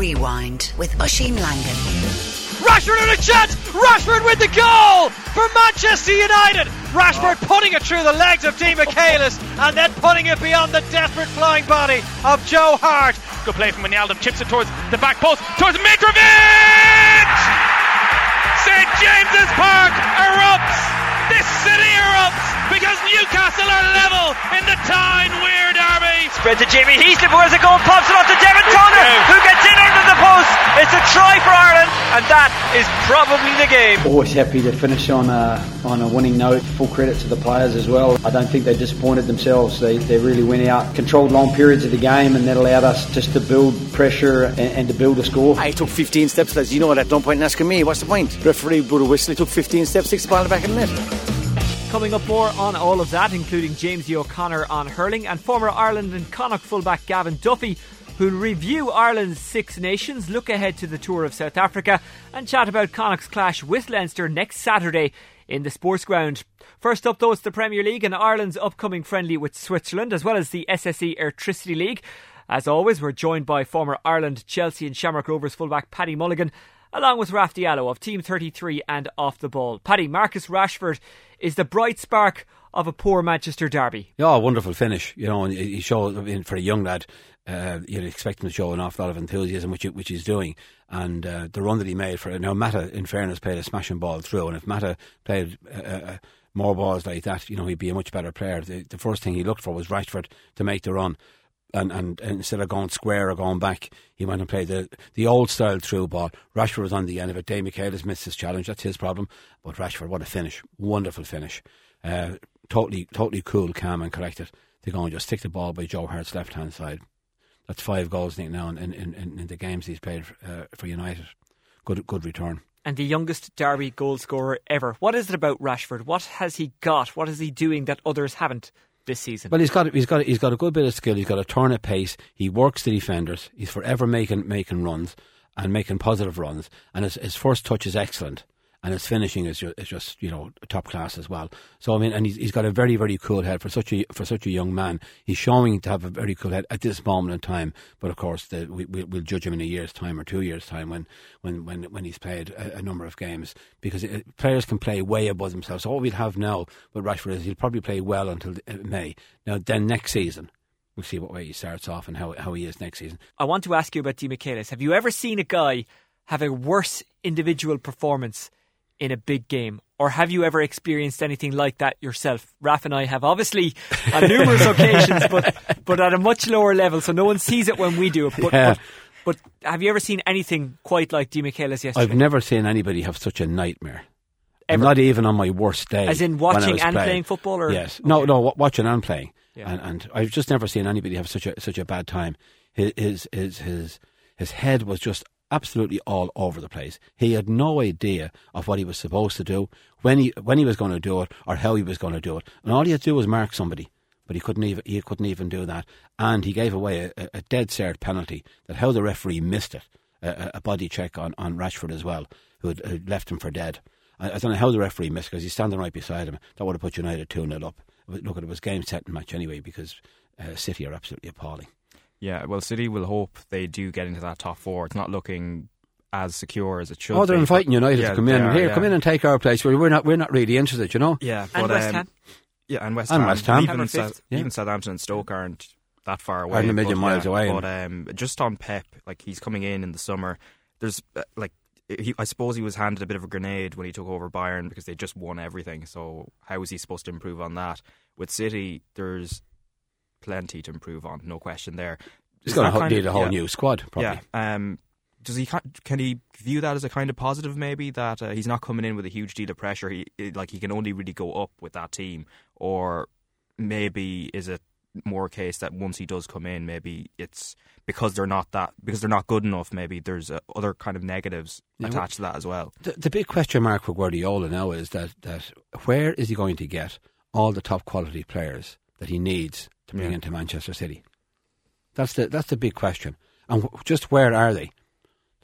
Rewind with Oisin Langan. Rashford had a chance! Rashford with the goal for Manchester United! Rashford putting it through the legs of Demichelis and then putting it beyond the desperate flying body of Joe Hart. Good play from Wijnaldum, chips it towards the back post, towards Mitrovic! St James's Park erupts! This city erupts because Newcastle are level in the Tyne Weir derby. Spread to Jamie Heaslip, who has a goal, pops it off to Devin Toner, who gets in under the post. It's a try for Ireland, and that is probably the game. Always happy to finish on a on a winning note. Full credit to the players as well. I don't think they disappointed themselves. They they really went out, controlled long periods of the game, and that allowed us just to build pressure and, and to build a score. I took 15 steps, lads. You know that. Don't point in asking me. What's the point? Referee blew a whistle. He took 15 steps, six the ball in the back of the net. Coming up more on all of that, including James E. O'Connor on hurling and former Ireland and Connacht fullback Gavin Duffy, who'll review Ireland's Six Nations, look ahead to the tour of South Africa, and chat about Connacht's clash with Leinster next Saturday in the sports ground. First up, though, it's the Premier League and Ireland's upcoming friendly with Switzerland, as well as the SSE Airtricity League. As always, we're joined by former Ireland, Chelsea, and Shamrock Rovers fullback Paddy Mulligan along with Raf Diallo of Team 33 and Off the Ball. Paddy, Marcus Rashford is the bright spark of a poor Manchester derby. Yeah, wonderful finish. You know, and he showed, I mean, for a young lad, uh, you'd expect him to show an awful lot of enthusiasm, which which he's doing. And uh, the run that he made for now, Mata, in fairness, played a smashing ball through. And if Mata played uh, uh, more balls like that, you know, he'd be a much better player. The, the first thing he looked for was Rashford to make the run and, and, and, instead of going square or going back, he went and played the the old style through ball. Rashford was on the end of it. Demichelis missed his challenge. That's his problem. But Rashford, what a finish! Wonderful finish. Uh, totally, totally cool, calm, and collected. They go and just stick the ball by Joe Hart's left hand side. That's five goals think now in, in, in, in the games he's played uh, for United. Good, good return. And the youngest Derby goal scorer ever. What is it about Rashford? What has he got? What is he doing that others haven't? This season. Well, he's got he's got he's got a good bit of skill. He's got a turn at pace. He works the defenders. He's forever making making runs and making positive runs. And his, his first touch is excellent and his finishing is just, is just you know top class as well. So I mean, and he's, he's got a very very cool head for such a for such a young man. He's showing to have a very cool head at this moment in time. But of course, the, we, we'll judge him in a year's time or two years' time when when when, when he's played a, a number of games because it, players can play way above themselves. So what we'll have now with Rashford is he'll probably play well until uh, May. Now then next season. We'll see what way he starts off and how, how he is next season. I want to ask you about Demichelis. Have you ever seen a guy have a worse individual performance in a big game? Or have you ever experienced anything like that yourself? Raf and I have obviously on numerous occasions, but but at a much lower level, so no one sees it when we do it. But, yeah. but, but have you ever seen anything quite like Demichelis yesterday? I've never seen anybody have such a nightmare. Ever. Not even on my worst day. As in watching and playing. playing. football, or yes, no, okay. no, watching and playing. Yeah. And, and I've just never seen anybody have such a such a bad time. His his his his, his head was just absolutely all over the place. He had no idea of what he was supposed to do, when he when he was going to do it, or how he was going to do it. And all he had to do was mark somebody, but he couldn't even he couldn't even do that. And he gave away a, a dead cert penalty. That how the referee missed it, a, a body check on, on Rashford as well, who had, who left him for dead. I, I, don't know how the referee missed because he's standing right beside him. That would have put United two 0 up. Look, it was game set and match anyway because uh, City are absolutely appalling. Yeah, well, City will hope they do get into that top four. It's not looking as secure as it should. Oh, they're be. inviting United yeah, to come in. Are, Here, yeah. come in and take our place. We're not, we're not really interested, you know. Yeah, but, and West um, Ham. Yeah, and West and Ham. West Ham. Even, South, yeah. even Southampton and Stoke aren't that far away. Aren't a million but, miles yeah, away. But um, just on Pep, like he's coming in in the summer. There's uh, like he, I suppose he was handed a bit of a grenade when he took over Bayern because they just won everything. So how is he supposed to improve on that? With City, there's plenty to improve on, no question there. He's going to need a whole yeah, new squad, probably. Yeah. Um, does he can he view that as a kind of positive maybe that uh, he's not coming in with a huge deal of pressure he like he can only really go up with that team or maybe is it more a case that once he does come in maybe it's because they're not that because they're not good enough maybe there's uh, other kind of negatives attached to that as well the, the big question mark for Guardiola now is that that where is he going to get all the top quality players that he needs to bring yeah. into Manchester City that's the that's the big question. And just where are they?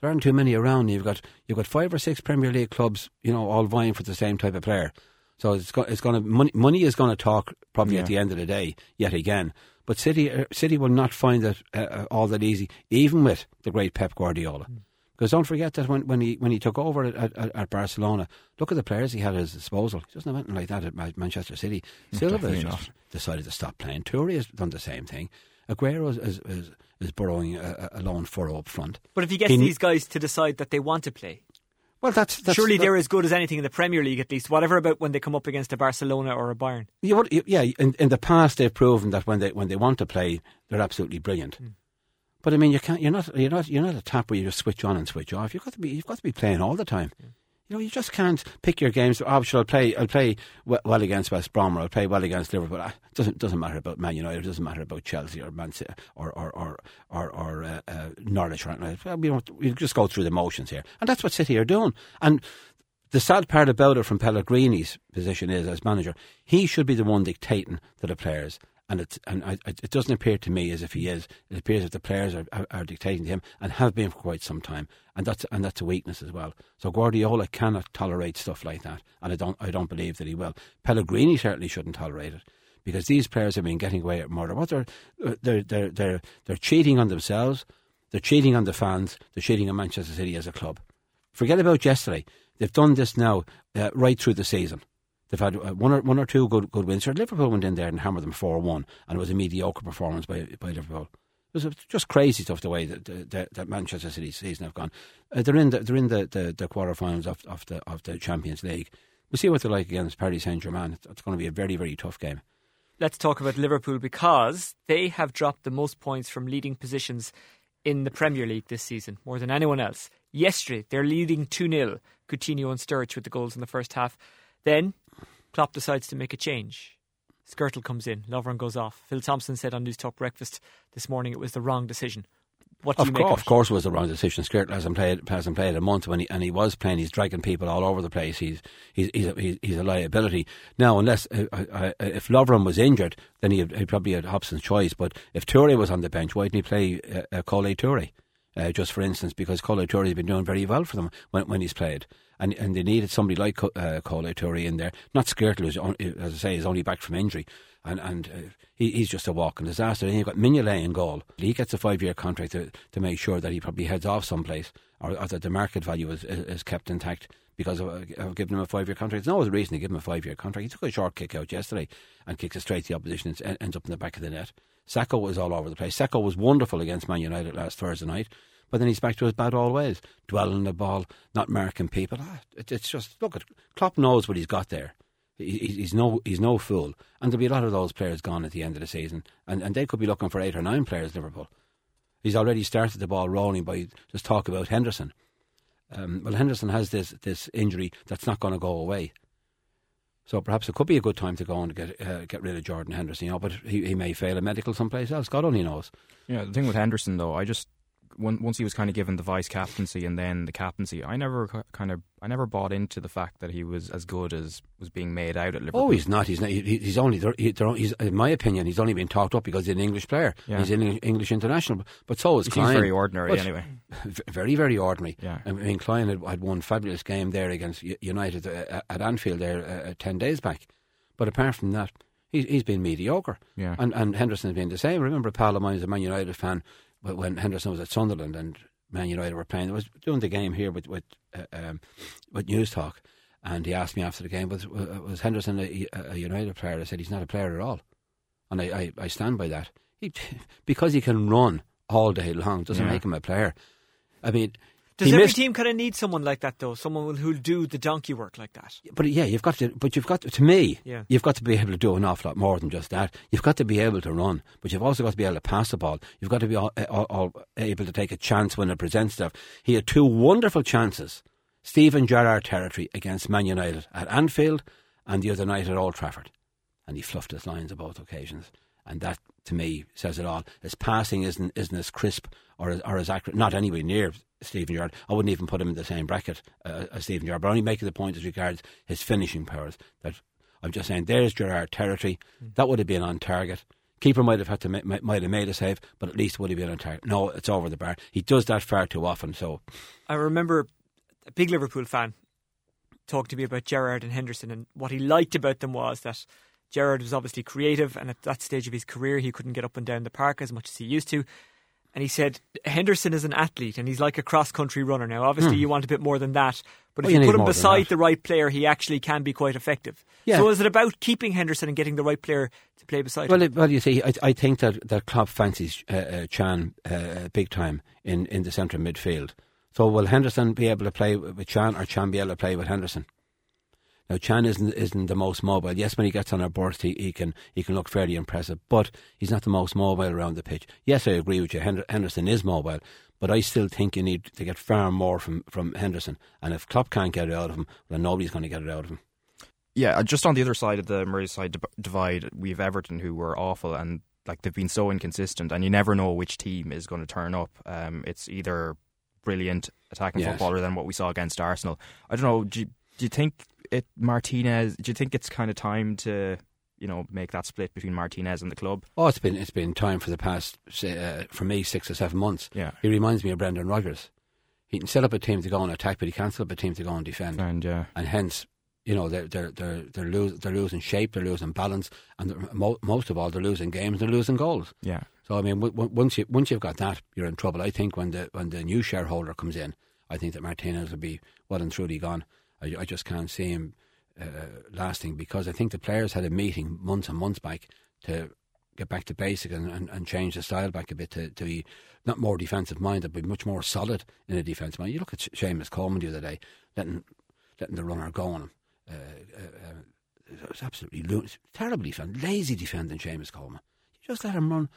There aren't too many around. You've got you've got five or six Premier League clubs, you know, all vying for the same type of player. So it's go, it's going to money, money is going to talk probably Yeah. at the end of the day yet again. But City uh, City will not find it uh, uh, all that easy, even with the great Pep Guardiola. Because don't forget that when, when he when he took over at, at, at Barcelona, look at the players he had at his disposal. He doesn't have anything like that at Manchester City. Mm, Silva has just decided to stop playing. Toure has done the same thing. Aguero is is, is, is burrowing a, a lone furrow up front. But if he gets He- these guys to decide that they want to play, Well, that's, that's surely that- they're as good as anything in the Premier League, at least. Whatever about when they come up against a Barcelona or a Bayern. Yeah, well, yeah. In, in the past, they've proven that when they when they want to play, they're absolutely brilliant. Hmm. But I mean, you can't. You're not. You're not. You're not a tap where you just switch on and switch off. You've got to be. You've got to be playing all the time. You know, you just can't pick your games. Oh, sure, I'll play. I'll play well against West Brom, or I'll play well against Liverpool. Ah, It doesn't doesn't matter about Man United. It doesn't matter about Chelsea or Man City or or or or, or uh, uh, Norwich Right like that. We don't. We just go through the motions here, and that's what City are doing. And the sad part about it from Pellegrini's position is as manager, he should be the one dictating to the players. And it's and I, it doesn't appear to me as if he is. It appears if the players are, are, are dictating to him and have been for quite some time. And that's and that's a weakness as well. So Guardiola cannot tolerate stuff like that, and I don't I don't believe that he will. Pellegrini certainly shouldn't tolerate it because these players have been getting away with murder. What they're they're they're they're, they're cheating on themselves. They're cheating on the fans. They're cheating on Manchester City as a club. Forget about yesterday. They've done this now uh, right through the season. They've had uh, one or one or two good good wins. Liverpool went in there and hammered them four one, and it was a mediocre performance by by Liverpool. It was just crazy stuff the way that that, that Manchester City season have gone. Uh, they're in the they're in the, the, the quarterfinals of of the of the Champions League. We'll see what they're like against Paris Saint Germain. It's, it's going to be a very very tough game. Let's talk about Liverpool because they have dropped the most points from leading positions in the Premier League this season, more than anyone else. Yesterday, they're leading 2 0. Coutinho and Sturridge with the goals in the first half. Then, Klopp decides to make a change. Skrtel comes in, Lovren goes off. Phil Thompson said on Newstalk Breakfast this morning it was the wrong decision. What do Of, you make of of it? course, it was the wrong decision. Skirt hasn't played hasn't played a month when he and he was playing. He's dragging people all over the place. He's he's he's a, he's, he's a liability now. Unless uh, uh, uh, if Lovren was injured, then he he probably had Hobson's choice. But if Toure was on the bench, why didn't he play uh, uh, Kolo Toure? Uh, just for instance, because Kolo Toure has been doing very well for them when, when he's played, and and they needed somebody like uh, Toure in there. Not Skrtel, on, as I say, is only back from injury, and and uh, he, he's just a walking disaster. And you've got Mignolet in goal. He gets a five year contract to, to make sure that he probably heads off someplace, or, or that the market value is, is, is kept intact because of, of giving him a five year contract. There's no other reason to give him a five year contract. He took a short kick out yesterday and kicks it straight to the opposition and ends up in the back of the net. Sakho was all over the place. Sakho was wonderful against Man United last Thursday night. But then he's back to his bad old ways, dwelling the ball, not marking people. Ah, it, it's just look at Klopp knows what he's got there. He, he- he's no he's no fool, and there'll be a lot of those players gone at the end of the season, and, and they could be looking for eight or nine players. Liverpool. He's already started the ball rolling by just talk about Henderson. Um, well, Henderson has this this injury that's not going to go away. So perhaps it could be a good time to go and get uh, get rid of Jordan Henderson. You know, but he, he may fail a medical someplace else. God only knows. Yeah, the thing with Henderson though, I just on- once he was kind of given the vice captaincy and then the captaincy, I never kind of I never bought into the fact that he was as good as was being made out at Liverpool. Oh, he's not. He's not. He, he's only. He- he's, in my opinion, he's only been talked up because he's an English player. Yeah. He's an English international. But so is He Clyne. very ordinary But- anyway. Very, very ordinary. Yeah. I mean, Clyne had, had one fabulous game there against United uh, at Anfield there uh, ten days back. But apart from that, he's, he's been mediocre. Yeah. And and Henderson has been the same. Remember, a pal of mine is a Man United fan. But when Henderson was at Sunderland and Man United were playing, I was doing the game here with with uh, um, with Newstalk, and he asked me after the game, was was Henderson a, a United player? I said he's not a player at all, and I, I, I stand by that. He, because he can run all day long doesn't Yeah. make him a player. I mean, Does he every missed- team kind of need someone like that, though? Someone who'll do the donkey work like that? But yeah, you've got to. But you've got to. To me, Yeah. you've got to be able to do an awful lot more than just that. You've got to be able to run, but you've also got to be able to pass the ball. You've got to be all, eh, all, all able to take a chance when it presents stuff. He had two wonderful chances, Steven Gerrard territory against Man United at Anfield, and the other night at Old Trafford, and he fluffed his lines on both occasions. And that, to me, says it all. His passing isn't isn't as crisp or as, or as accurate, not anywhere near Steven Gerrard. I wouldn't even put him in the same bracket uh, as Steven Gerrard, but only making the point as regards his finishing powers. That I'm just saying, there's Gerrard territory. That would have been on target. Keeper might have had to might, might have made a save, but at least would have been on target. No, it's over the bar. He does that far too often. So I remember a big Liverpool fan talked to me about Gerrard and Henderson, and what he liked about them was that Gerrard was obviously creative, and at that stage of his career, he couldn't get up and down the park as much as he used to. And he said Henderson is an athlete, and he's like a cross country runner. Now, obviously, you want a bit more than that, but Well, if you put him beside the right player, he actually can be quite effective. Yeah. So, is it about keeping Henderson and getting the right player to play beside Well, him? well, you see, I, I think that that Klopp fancies uh, uh, Can uh, big time in, in the centre midfield. So will Henderson be able to play with Can, or Can be able to play with Henderson? Now Can isn't isn't the most mobile. Yes, when he gets on a burst, he, he can he can look fairly impressive, but he's not the most mobile around the pitch. Yes, I agree with you. Henderson is mobile, but I still think you need to get far more from, from Henderson. And if Klopp can't get it out of him, then nobody's going to get it out of him. Yeah, uh, just on the other side of the Merseyside div- divide, we have Everton who were awful and like they've been so inconsistent, and you never know which team is going to turn up. Um, it's either brilliant attacking Yes. football or than what we saw against Arsenal. I don't know. Do you, do you think it Martinez? Do you think it's kind of time to you know make that split between Martinez and the club? Oh, it's been it's been time for the past say, uh, for me six or seven months. Yeah. he reminds me of Brendan Rodgers. He can set up a team to go and attack, but he can't set up a team to go and defend. And uh, And hence, you know, they're they're they're they're, lose, they're losing shape, they're losing balance, and mo- most of all, they're losing games, they're losing goals. yeah, So I mean, w- w- once you once you've got that, you're in trouble. I think when the when the new shareholder comes in, I think that Martinez will be well and truly gone. I, I just can't see him uh, lasting because I think the players had a meeting months and months back to get back to basic and, and, and change the style back a bit to, to be not more defensive minded, but much more solid in a defensive mind. You look at Seamus Coleman the other day, letting letting the runner go on him. Uh, uh, uh, it was absolutely lo- terrible defense, lazy defending Seamus Coleman. You just let him run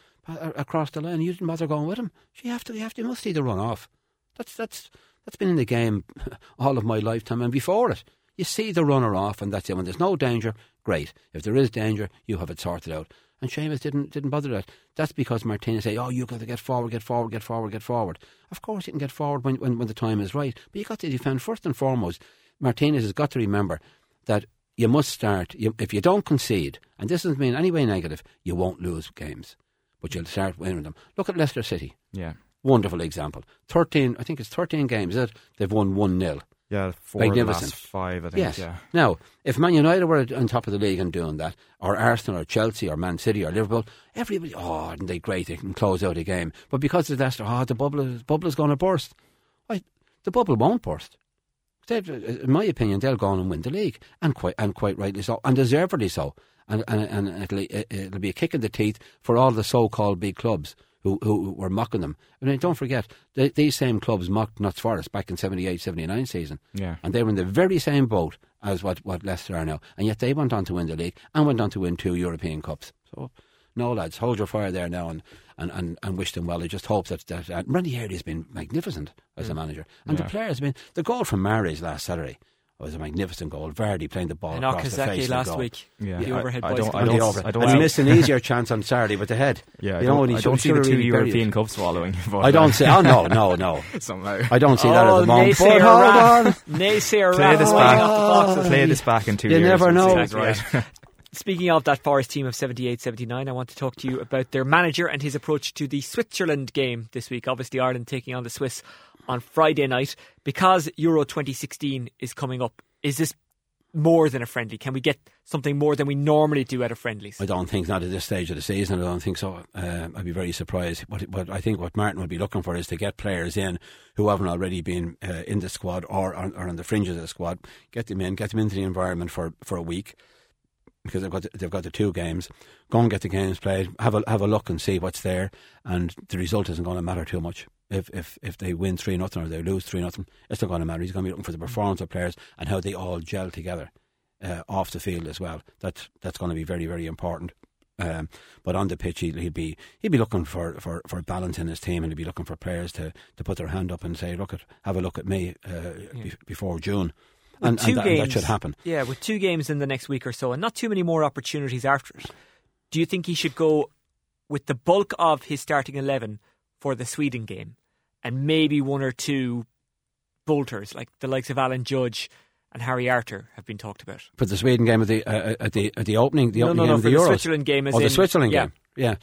across the line. You didn't bother going with him. You have to, you have to, you must see the run off. That's that's that's been in the game all of my lifetime and before it. You see the runner off, and that's it. When there's no danger, great. If there is danger, you have it sorted out. And Seamus didn't didn't bother that. That's because Martinez say, "Oh, you got to get forward, get forward, get forward, get forward." Of course, you can get forward when when, when the time is right, but you got to defend first and foremost. Martinez has got to remember that you must start. You, if you don't concede, and this doesn't mean any way negative, you won't lose games, but you'll start winning them. Look at Leicester City. yeah, Wonderful example. Thirteen, I think it's thirteen games. Is it? They've won one 0 yeah. Four Magnificent. last five, I think. Yes. Yeah, Now, if Man United were on top of the league and doing that, or Arsenal, or Chelsea, or Man City, or Liverpool, everybody, oh, aren't they great? They can close out a game. But because of Leicester, oh, the bubble, is- bubble is going to burst. Why, the bubble won't burst. They've, in my opinion, they'll go on and win the league, and quite and quite rightly so, and deservedly so. And and, and it'll, it'll be a kick in the teeth for all the so-called big clubs who who were mocking them. I mean, don't forget they, these same clubs mocked Notts Forest back in 78, 79 season, Yeah. and they were in the very same boat as what what Leicester are now, and yet they went on to win the league and went on to win two European cups. So. No, lads, hold your fire there now and, and, and, and wish them well. I just hope that, that uh, Ranieri has been magnificent as a manager. And the Yeah. players, I mean, the goal from Mahrez last Saturday was a magnificent goal. Vardy playing the ball And across the face of the last week, Yeah. the overhead I don't- I don't- over- I don't and see- he missed an easier chance on Saturday with the head. yeah. You know, don't, and he I should- don't see the two really European it. Cup swallowing. I don't see. Oh no, no, no. somehow. I don't see that oh, at the moment. But hold Raf- on. Naysayer Play this back. off the boxes. Play this back in two You years. never know. right. Speaking of that Forest team of 78 79, I want to talk to you about their manager and his approach to the Switzerland game this week. Obviously, Ireland taking on the Swiss on Friday night. Because Euro 2016 is coming up, is this more than a friendly? Can we get something more than we normally do at a friendlies? I don't think not at this stage of the season. I don't think so. Um, I'd be very surprised. What, what I think what Martin would be looking for is to get players in who haven't already been uh, in the squad or, or or on the fringes of the squad. Get them in, get them into the environment for, for a week because they've got the, they've got the two games. Go and get the games played. Have a have a look and see what's there. And the result isn't going to matter too much. If if if they win three nothing or they lose three nothing, it's not going to matter. He's going to be looking for the performance of players and how they all gel together uh, off the field as well. That's that's going to be very very important. Um, but on the pitch, he'd, he'd be he'd be looking for, for, for balance in his team, and he'd be looking for players to, to put their hand up and say, "Look at, have a look at me uh, be, before June," and, and, that, and that should happen. Yeah, with two games in the next week or so, and not too many more opportunities after it. Do you think he should go with the bulk of his starting eleven for the Sweden game, and maybe one or two bolters like the likes of Alan Judge and Harry Arter have been talked about? For the Sweden game at the uh, at the at the opening, the No, opening no, no, game of for the the Euros. Switzerland game as oh, the Switzerland yeah. game, yeah.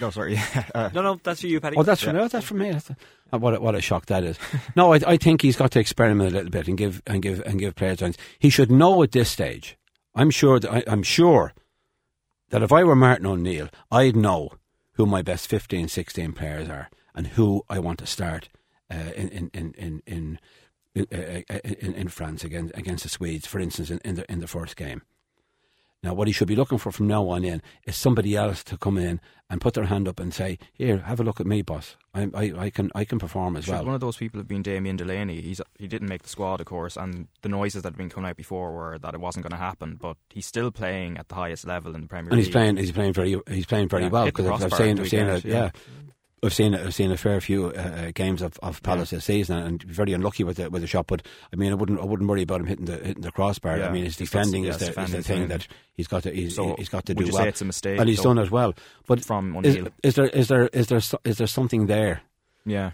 No, sorry. Uh, No, no, that's for you, Paddy. Oh, that's from no, that's from me. That's a, uh, what a, what a shock that is. no, I, I think he's got to experiment a little bit and give and give and give players chance. He should know at this stage. I'm sure that I, I'm sure that if I were Martin O'Neill, I'd know who my best 15, 16 players are and who I want to start uh, in in in in. in in, uh, in, in France against against the Swedes, for instance, in, in the in the first game. Now, what he should be looking for from now on in is somebody else to come in and put their hand up and say, "Here, have a look at me, boss. I, I, I can, I can perform as Sure, well." One of those people have been Damien Delaney. He's he didn't make the squad, of course, and the noises that had been coming out before were that it wasn't going to happen. But he's still playing at the highest level in the Premier and League. he's playing, he's playing very, he's playing very Yeah, well because I've, seen, I've seen it, yeah. yeah. I've seen, I've seen a fair few uh, uh, games of, of Palace this season, and very unlucky with the with the shot. But I mean, I wouldn't, I wouldn't worry about him hitting the hitting the crossbar. Yeah, I mean, his defending yeah, is, the, is the thing that he's got to, he's, So, he's got to do well. it's a mistake, and he's done it well. But from is, is there, is there, is there, is there something there? Yeah,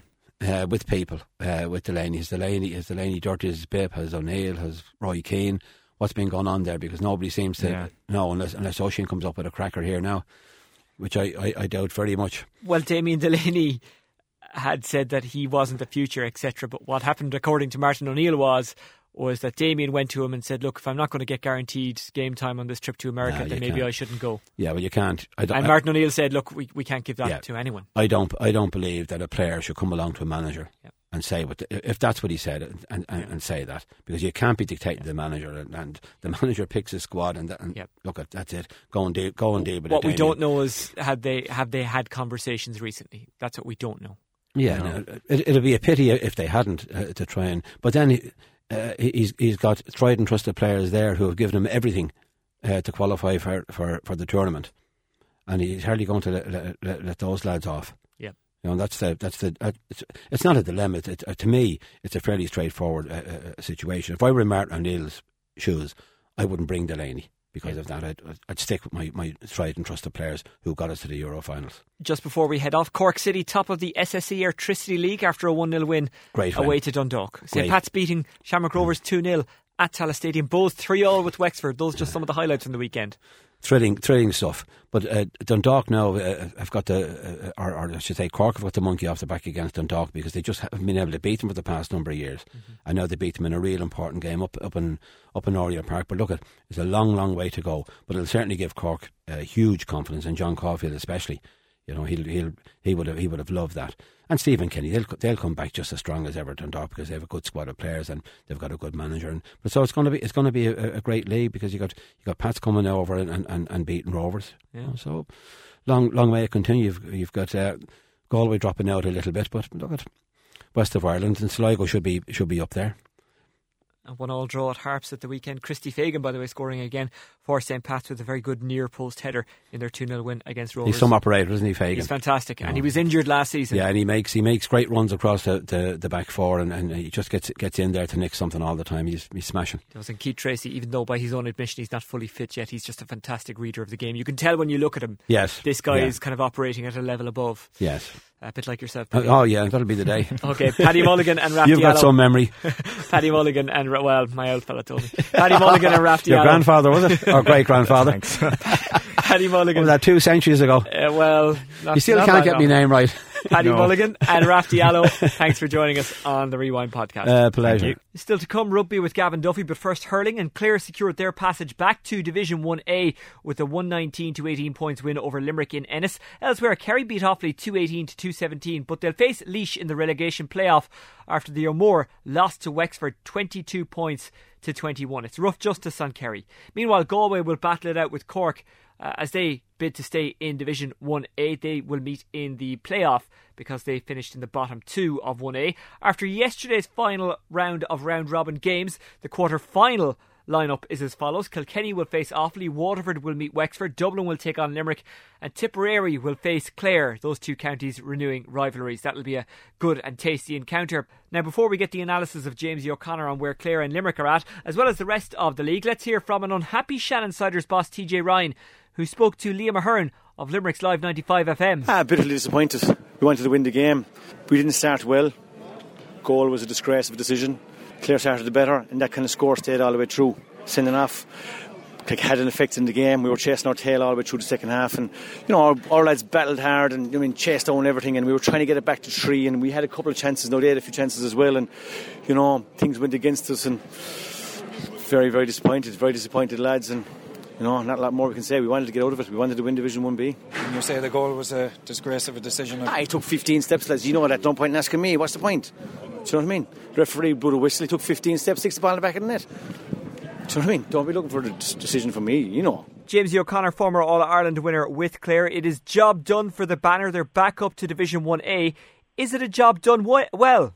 uh, with people, uh, with Delaney. Is Delaney, is Delaney dirty as Bip, has O'Neill, has Roy Keane. What's been going on there? Because nobody seems to Yeah. know unless unless Oisin comes up with a cracker here now, which I, I, I doubt very much. Well, Damien Delaney had said that he wasn't the future, etc. But what happened, according to Martin O'Neill, was was that Damien went to him and said, "Look, if I'm not going to get guaranteed game time on this trip to America, then maybe can't. I shouldn't go." Yeah, well, you can't. I don't, And I- Martin O'Neill said, "Look, we, we can't give that Yeah. to anyone." I don't. I don't believe that a player should come along to a manager Yeah. And say what the, if that's what he said and, and, and say that because you can't be dictating to the manager and, and the manager picks his squad and, and Yep. look at that's it. Go and deal. Go and deal with What it. we Damien. don't know is have they have they had conversations recently? That's what we don't know. Yeah, you know. no, it, it'd be a pity if they hadn't uh, to try and. But then uh, he's he's got tried and trusted players there who have given him everything uh, to qualify for, for, for the tournament, and he's hardly going to let, let, let those lads off. You know, that's the that's the uh, it's, it's not a dilemma. It, it, uh, to me, it's a fairly straightforward uh, uh, situation. If I were in Martin O'Neill's shoes, I wouldn't bring Delaney because of that. I'd, I'd stick with my, my tried and trusted players who got us to the Euro finals. Just before we head off, Cork City top of the SSE Airtricity League after a 1 0 win Great win. away to Dundalk. St Pat's beating Shamrock Rovers 2 0 at Tallaght Stadium. Bohs 3 all with Wexford. Those are just some of the highlights from the weekend. Thrilling, thrilling stuff. But uh, Dundalk now uh, have got the, uh, or, or I should say, Cork have got the monkey off the back against Dundalk because they just haven't been able to beat them for the past number of years. I know they beat them in a real important game up up in up in Oriel Park. But look, at it's a long, long way to go. But it'll certainly give Cork uh, huge confidence, and John Caulfield especially. You know, he'll, he'll he would have he would have loved that. And Stephen Kenny, they'll they'll come back just as strong as ever Dundalk because they have a good squad of players and they've got a good manager. And but so it's going to be it's going to be a, a great league because you got you got Pats coming over and and, and beating Rovers. Yeah. You know, so long long way to continue. You've, you've got uh, Galway dropping out a little bit, but look at west of Ireland and Sligo should be should be up there. A one all draw at Harps at the weekend. Christy Fagan, by the way, scoring again for St. Pat's with a very good near post header in their 2 0 win against Rovers. He's some operator, isn't he, Fagan? He's fantastic. And he oh. was injured last season. Yeah, and he makes he makes great runs across the, the, the back four, and, and he just gets gets in there to nick something all the time. He's he's smashing. And Keith Tracy, even though by his own admission he's not fully fit yet, he's just a fantastic reader of the game. You can tell when you look at him. Yes, This guy yeah. is kind of operating at a level above. Yes. A bit like yourself. Oh, Paddy. oh, yeah, that'll be the day. Okay, Paddy Mulligan and Rafty You've got some memory. Paddy Mulligan and well, my old fella told me. Paddy Mulligan and Rafty Your grandfather was it, or great grandfather? Thanks. Paddy Mulligan. Was that two centuries ago? Uh, well, not, You still can't get my name right. Paddy No. Mulligan and Rafty Allo. Thanks for joining us on the Rewind podcast. Uh, pleasure. Still to come, rugby with Gavin Duffy, but first hurling and Clare secured their passage back to Division 1A with a 119 to 18 points win over Limerick in Ennis. Elsewhere, Kerry beat Offaly 218 to 217, but they'll face Laois in the relegation playoff after the O'Moore lost to Wexford 22 points to 21. It's rough justice on Kerry. Meanwhile, Galway will battle it out with Cork uh, as they bid to stay in Division 1A. They will meet in the playoff because they finished in the bottom two of 1A. After yesterday's final round of round robin games, the quarter final lineup is as follows Kilkenny will face Offaly, Waterford will meet Wexford, Dublin will take on Limerick, and Tipperary will face Clare. Those two counties renewing rivalries. That'll be a good and tasty encounter. Now, before we get the analysis of James O'Connor on where Clare and Limerick are at, as well as the rest of the league, let's hear from an unhappy Shannonsiders boss TJ Ryan, who spoke to Liam Ahern of Limerick's Live 95 FM. Ah, bitterly disappointed. We wanted to win the game. We didn't start well. Goal was a disgrace of a decision. Clare started the better, and that kind of score stayed all the way through. Sending off like, had an effect in the game. We were chasing our tail all the way through the second half, and you know our, our lads battled hard and I mean chased down everything, and we were trying to get it back to three, and we had a couple of chances. No, they had a few chances as well, and you know things went against us, and very very disappointed, very disappointed lads, and you know, not a lot more we can say. We wanted to get out of it. We wanted to win Division 1B. And you say the goal was a disgrace of a decision? I took 15 steps, lads. You know what, Don't point in asking me. What's the point? Do you know what I mean? The referee blew a whistle. He took 15 steps, six the ball in the back of the net. Do you know what I mean? Don't be looking for the decision from me, you know. James O'Connor, former All Ireland winner with Clare. It is job done for the banner. They're back up to Division 1A. Is it a job done well?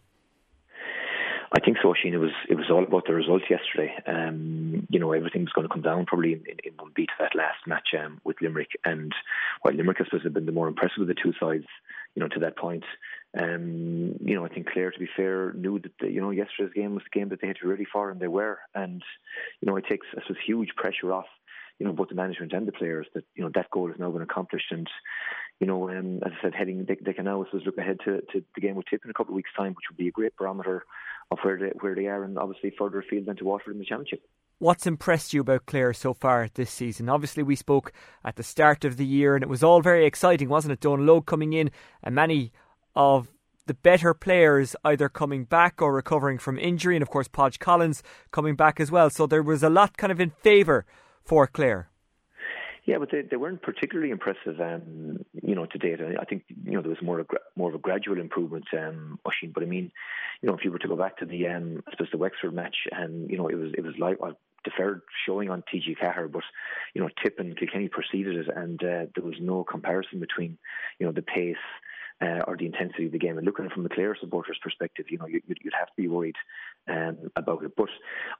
I think so, Sheen. It was it was all about the results yesterday. Um, you know, everything was going to come down probably in, in, one beat that last match um, with Limerick. And while Limerick, have been the more impressive of the two sides, you know, to that point. Um, you know, I think Clare, to be fair, knew that you know yesterday's game was the game that they had to really for, and they were. And you know, it takes I suppose huge pressure off you know both the management and the players that you know that goal has now been accomplished and you know um, as I said heading they, they can now look ahead to, to the game with Tip in a couple of weeks time which would be a great barometer of where they, where they are and obviously further afield than to Waterford in the championship. What's impressed you about Clare so far this season? Obviously, we spoke at the start of the year, and it was all very exciting, wasn't it? Dónal Óg coming in, and many of the better players either coming back or recovering from injury, and of course, Podge Collins coming back as well. So there was a lot kind of in favour for Clare. Yeah, but they, they weren't particularly impressive, um, you know, to date. I think you know there was more more of a gradual improvement, um, Oisín. But I mean, you know, if you were to go back to the um, I suppose the Wexford match, and you know, it was it was like well, deferred showing on TG4, but you know, Tip and Kilkenny preceded it, and uh, there was no comparison between you know the pace. Uh, or the intensity of the game. And looking from the Clare supporters' perspective, you know, you, would have to be worried um, about it. But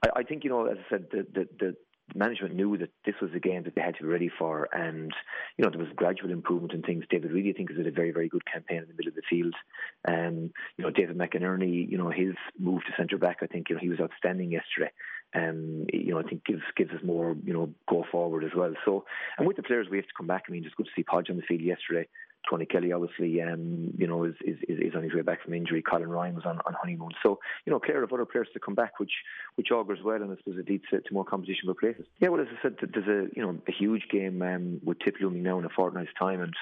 I, I, think, you know, as I said, the, the, the, management knew that this was a game that they had to be ready for, and you know there was gradual improvement in things. David Reidy, I think, did a very, very good campaign in the middle of the field. Um, you know, David McInerney, you know, his move to centre back, I think, you know, he was outstanding yesterday. Um, you know, I think gives gives us more, you know, go forward as well. So, and with the players, we have to come back. I mean, it's good to see Podge on the field yesterday. Tony Kelly obviously um, you know is, is is on his way back from injury. Colin Ryan was on, on honeymoon, so you know Clare of other players to come back, which which augurs well, and I suppose it leads to, to more competition for places. Yeah, well as I said, there's a you know a huge game um, with Tip looming now in a fortnight's time, and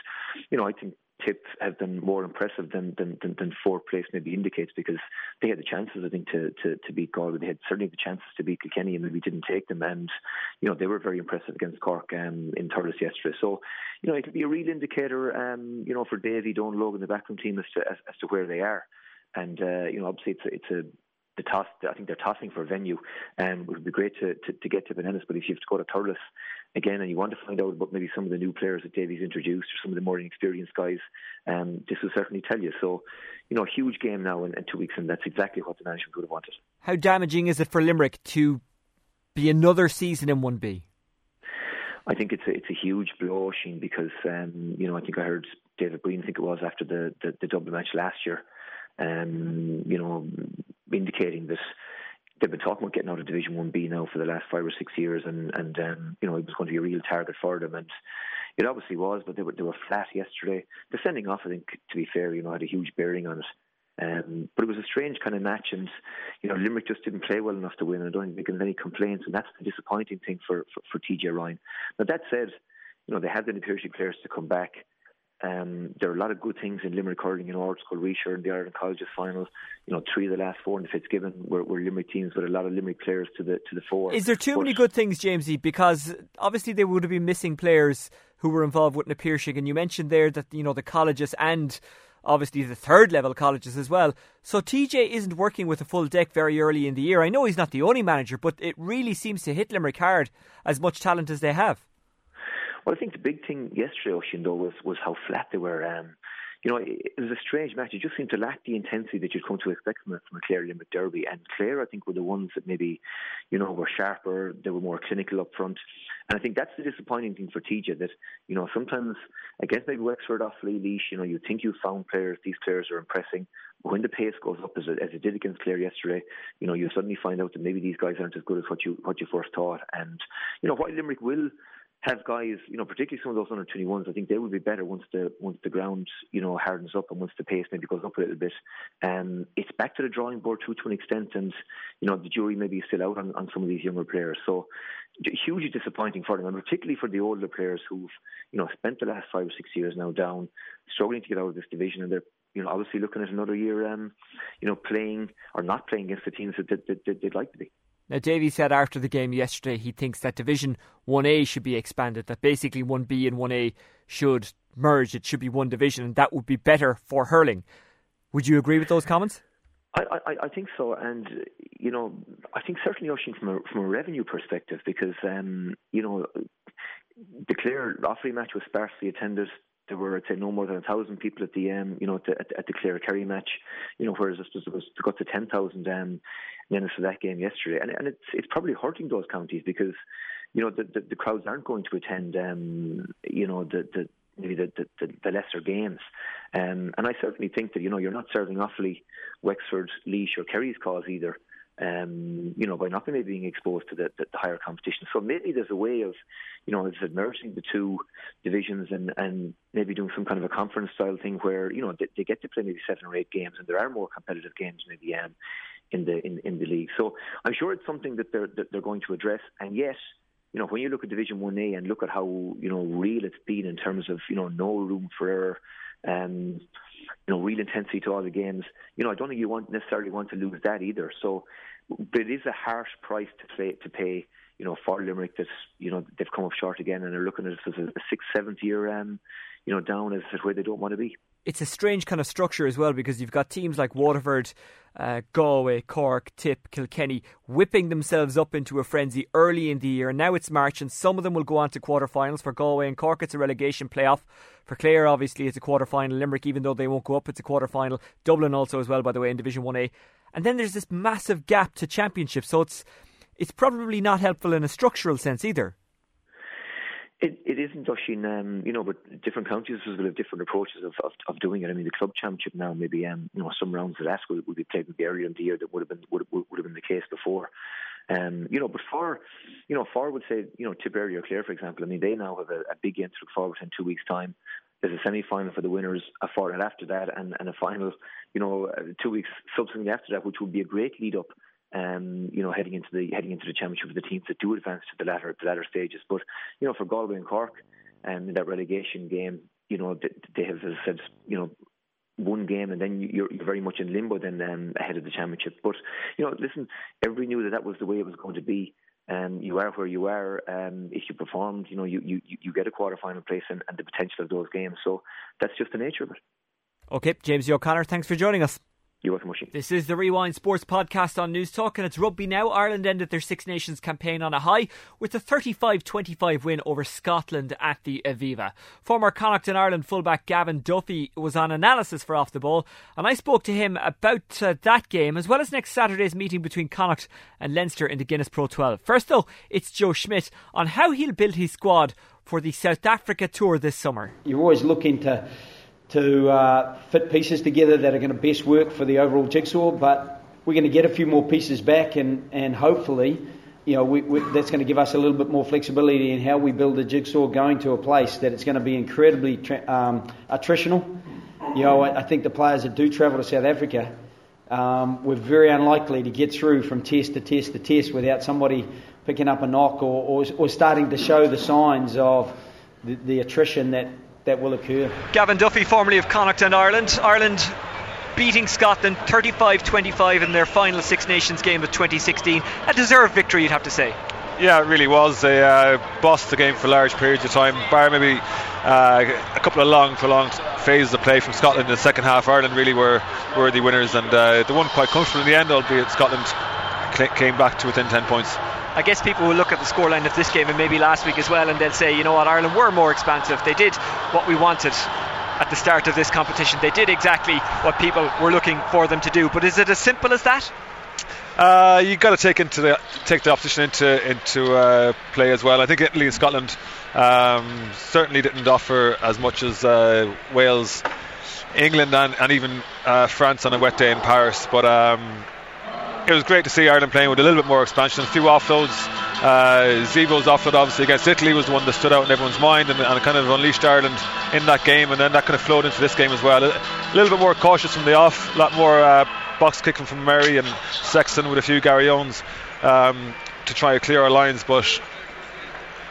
you know I think Tip have been more impressive than than, than, than fourth place maybe indicates because they had the chances I think to, to, to beat Galway. They had certainly the chances to beat Kilkenny and maybe didn't take them. And you know they were very impressive against Cork um, in Thurles yesterday. So you know it'll be a real indicator um, you know for Davy, Dónal Óg, the backroom team as to as, as to where they are. And uh, you know obviously it's a, it's a the toss. I think they're tossing for a venue, and um, it would be great to, to, to get to Bananas. But if you have to go to Thurles again, and you want to find out about maybe some of the new players that Davies introduced, or some of the more inexperienced guys, um, this will certainly tell you. So, you know, a huge game now in, in two weeks, and that's exactly what the management would have wanted. How damaging is it for Limerick to be another season in one B? I think it's a, it's a huge blow, Sheen, because um, you know I think I heard David Breen, I think it was after the the, the Dublin match last year, um, you know, indicating that they've been talking about getting out of Division One B now for the last five or six years, and and um, you know it was going to be a real target for them, and it obviously was, but they were they were flat yesterday. The sending off, I think, to be fair, you know, had a huge bearing on it. Um, but it was a strange kind of match, and you know Limerick just didn't play well enough to win. And I don't think there's any complaints, and that's the disappointing thing for for, for TJ Ryan. Now that said, you know they had the Piarsaigh players to come back. Um, there are a lot of good things in Limerick hurling in Ardscoil Rís in the Ireland Colleges final. You know, three of the last four in the Fitzgibbon were, were Limerick teams with a lot of Limerick players to the to the fore. Is there too but, many good things, Jamesie? Because obviously they would have been missing players who were involved with Na Piarsaigh, and you mentioned there that you know the colleges and obviously the third level colleges as well. So TJ isn't working with a full deck very early in the year. I know he's not the only manager, but it really seems to hit Limerick hard as much talent as they have. Well, I think the big thing yesterday, Oisín, though, was, was how flat they were. Um, you know, it, was a strange match. It just seemed to lack the intensity that you'd come to expect from a, from a Clare Limerick derby. And Clare, I think, were the ones that maybe, you know, were sharper. They were more clinical up front. And I think that's the disappointing thing for TJ that, you know, sometimes against maybe Wexford off Lee Laois, you know, you think you've found players, these players are impressing. But when the pace goes up as it, as it did against Clare yesterday, you know, you suddenly find out that maybe these guys aren't as good as what you what you first thought. And, you know, while Limerick will have guys, you know, particularly some of those under 21s, I think they will be better once the once the ground, you know, hardens up and once the pace maybe goes up a little bit. Um, it's back to the drawing board too to an extent, and you know, the jury maybe is still out on, on some of these younger players. So, hugely disappointing for them, and particularly for the older players who've you know spent the last five or six years now down, struggling to get out of this division, and they're you know obviously looking at another year, um, you know, playing or not playing against the teams that, that, that they'd like to be. Now, Davy said after the game yesterday he thinks that Division 1A should be expanded, that basically 1B and 1A should merge. It should be one division, and that would be better for hurling. Would you agree with those comments? I, I, I think so, and you know, I think certainly Oisin from a from a revenue perspective, because um, you know, the Clare Offaly match was sparsely attended. There were, I'd say, no more than a thousand people at the um, you know, at the, at the Clare Kerry match. You know, whereas it was got to ten thousand um, minutes for that game yesterday, and and it's it's probably hurting those counties because you know the the, the crowds aren't going to attend um, you know the the maybe the, the, the lesser games. Um, and I certainly think that, you know, you're not serving Offaly, Wexford, Laois or Kerry's cause either. Um, you know, by not maybe being exposed to the, the, the, higher competition. So maybe there's a way of, you know, of merging the two divisions and, and maybe doing some kind of a conference style thing where, you know, they, they get to play maybe seven or eight games and there are more competitive games maybe um, in the in, in the league. So I'm sure it's something that they're that they're going to address. And yet, you know, when you look at Division One A and look at how you know real it's been in terms of you know no room for error, um, you know, real intensity to all the games. You know, I don't think you want necessarily want to lose that either. So, but it is a harsh price to pay to pay. You know, for Limerick, that you know they've come up short again, and they're looking at it as a, a sixth, seventh year, um, you know, down as where they don't want to be it's a strange kind of structure as well because you've got teams like Waterford, uh, Galway, Cork, Tip, Kilkenny whipping themselves up into a frenzy early in the year. And now it's March, and some of them will go on to quarterfinals. For Galway and Cork, it's a relegation playoff. For Clare, obviously, it's a quarterfinal. Limerick, even though they won't go up, it's a quarterfinal. Dublin also as well, by the way, in Division 1A. And then there's this massive gap to championship, so it's it's probably not helpful in a structural sense either. It, it isn't, Oisin, um, you know, but different counties will have different approaches of, of, of doing it. I mean, the club championship now, maybe, um, you know, some rounds of that will, will be played maybe earlier in the year that would have been would, would have been the case before. Um, you know, but for, you know, for would say, you know, Tipperary or Clare, for example, I mean, they now have a, a big game to look forward to in two weeks' time. There's a semi-final for the winners, a fortnight after that, and, and a final, you know, uh, two weeks subsequently after that, which would be a great lead-up um, you know, heading into the heading into the championship with the teams that do advance to the latter the latter stages. But you know, for Galway and Cork, um, in that relegation game, you know, they, have, as I said, you know, one game and then you're, you're very much in limbo then um, ahead of the championship. But you know, listen, everybody knew that that was the way it was going to be. Um, you are where you are. Um, if you performed, you know, you, you, you get a quarter final place and, and the potential of those games. So that's just the nature of it. Okay, James O'Connor, thanks for joining us. You're welcome, Oisin. This is the Rewind Sports Podcast on Newstalk, and it's rugby now. Ireland ended their Six Nations campaign on a high with a 35 25 win over Scotland at the Aviva. Former Connacht and Ireland fullback Gavin Duffy was on analysis for Off the Ball, and I spoke to him about uh, that game as well as next Saturday's meeting between Connacht and Leinster in the Guinness Pro 12. First, though, it's Joe Schmidt on how he'll build his squad for the South Africa tour this summer. You're always looking to to uh, fit pieces together that are going to best work for the overall jigsaw. But we're going to get a few more pieces back, and, and hopefully, you know, we, we, that's going to give us a little bit more flexibility in how we build the jigsaw going to a place that it's going to be incredibly tra- um, attritional. You know, I, I, think the players that do travel to South Africa, um, we're very unlikely to get through from test to test to test without somebody picking up a knock or, or, or starting to show the signs of the, the attrition that that will occur. Gavin Duffy, formerly of Connacht and Ireland. Ireland beating Scotland 35 25 in their final Six Nations game of 2016. A deserved victory, you'd have to say. Yeah, it really was. They uh, bossed the game for large periods of time, bar maybe uh, a couple of long, prolonged phases of play from Scotland in the second half. Ireland really were worthy winners, and uh, they won quite comfortably in the end, albeit Scotland came back to within 10 points. I guess people will look at the scoreline of this game and maybe last week as well, and they'll say, you know what, Ireland were more expansive. They did what we wanted at the start of this competition. They did exactly what people were looking for them to do. But is it as simple as that? Uh, you got to take into the take the opposition into into uh, play as well. I think Italy and Scotland um, certainly didn't offer as much as uh, Wales, England, and, and even uh, France on a wet day in Paris. But um, it was great to see Ireland playing with a little bit more expansion. A few offloads. Uh, Zebo's offload, obviously, against Italy was the one that stood out in everyone's mind and, and, kind of unleashed Ireland in that game, and then that kind of flowed into this game as well. A, little bit more cautious from the off, a lot more uh, box kicking from Murray and Sexton with a few Garryowens um, to try to clear our lines, but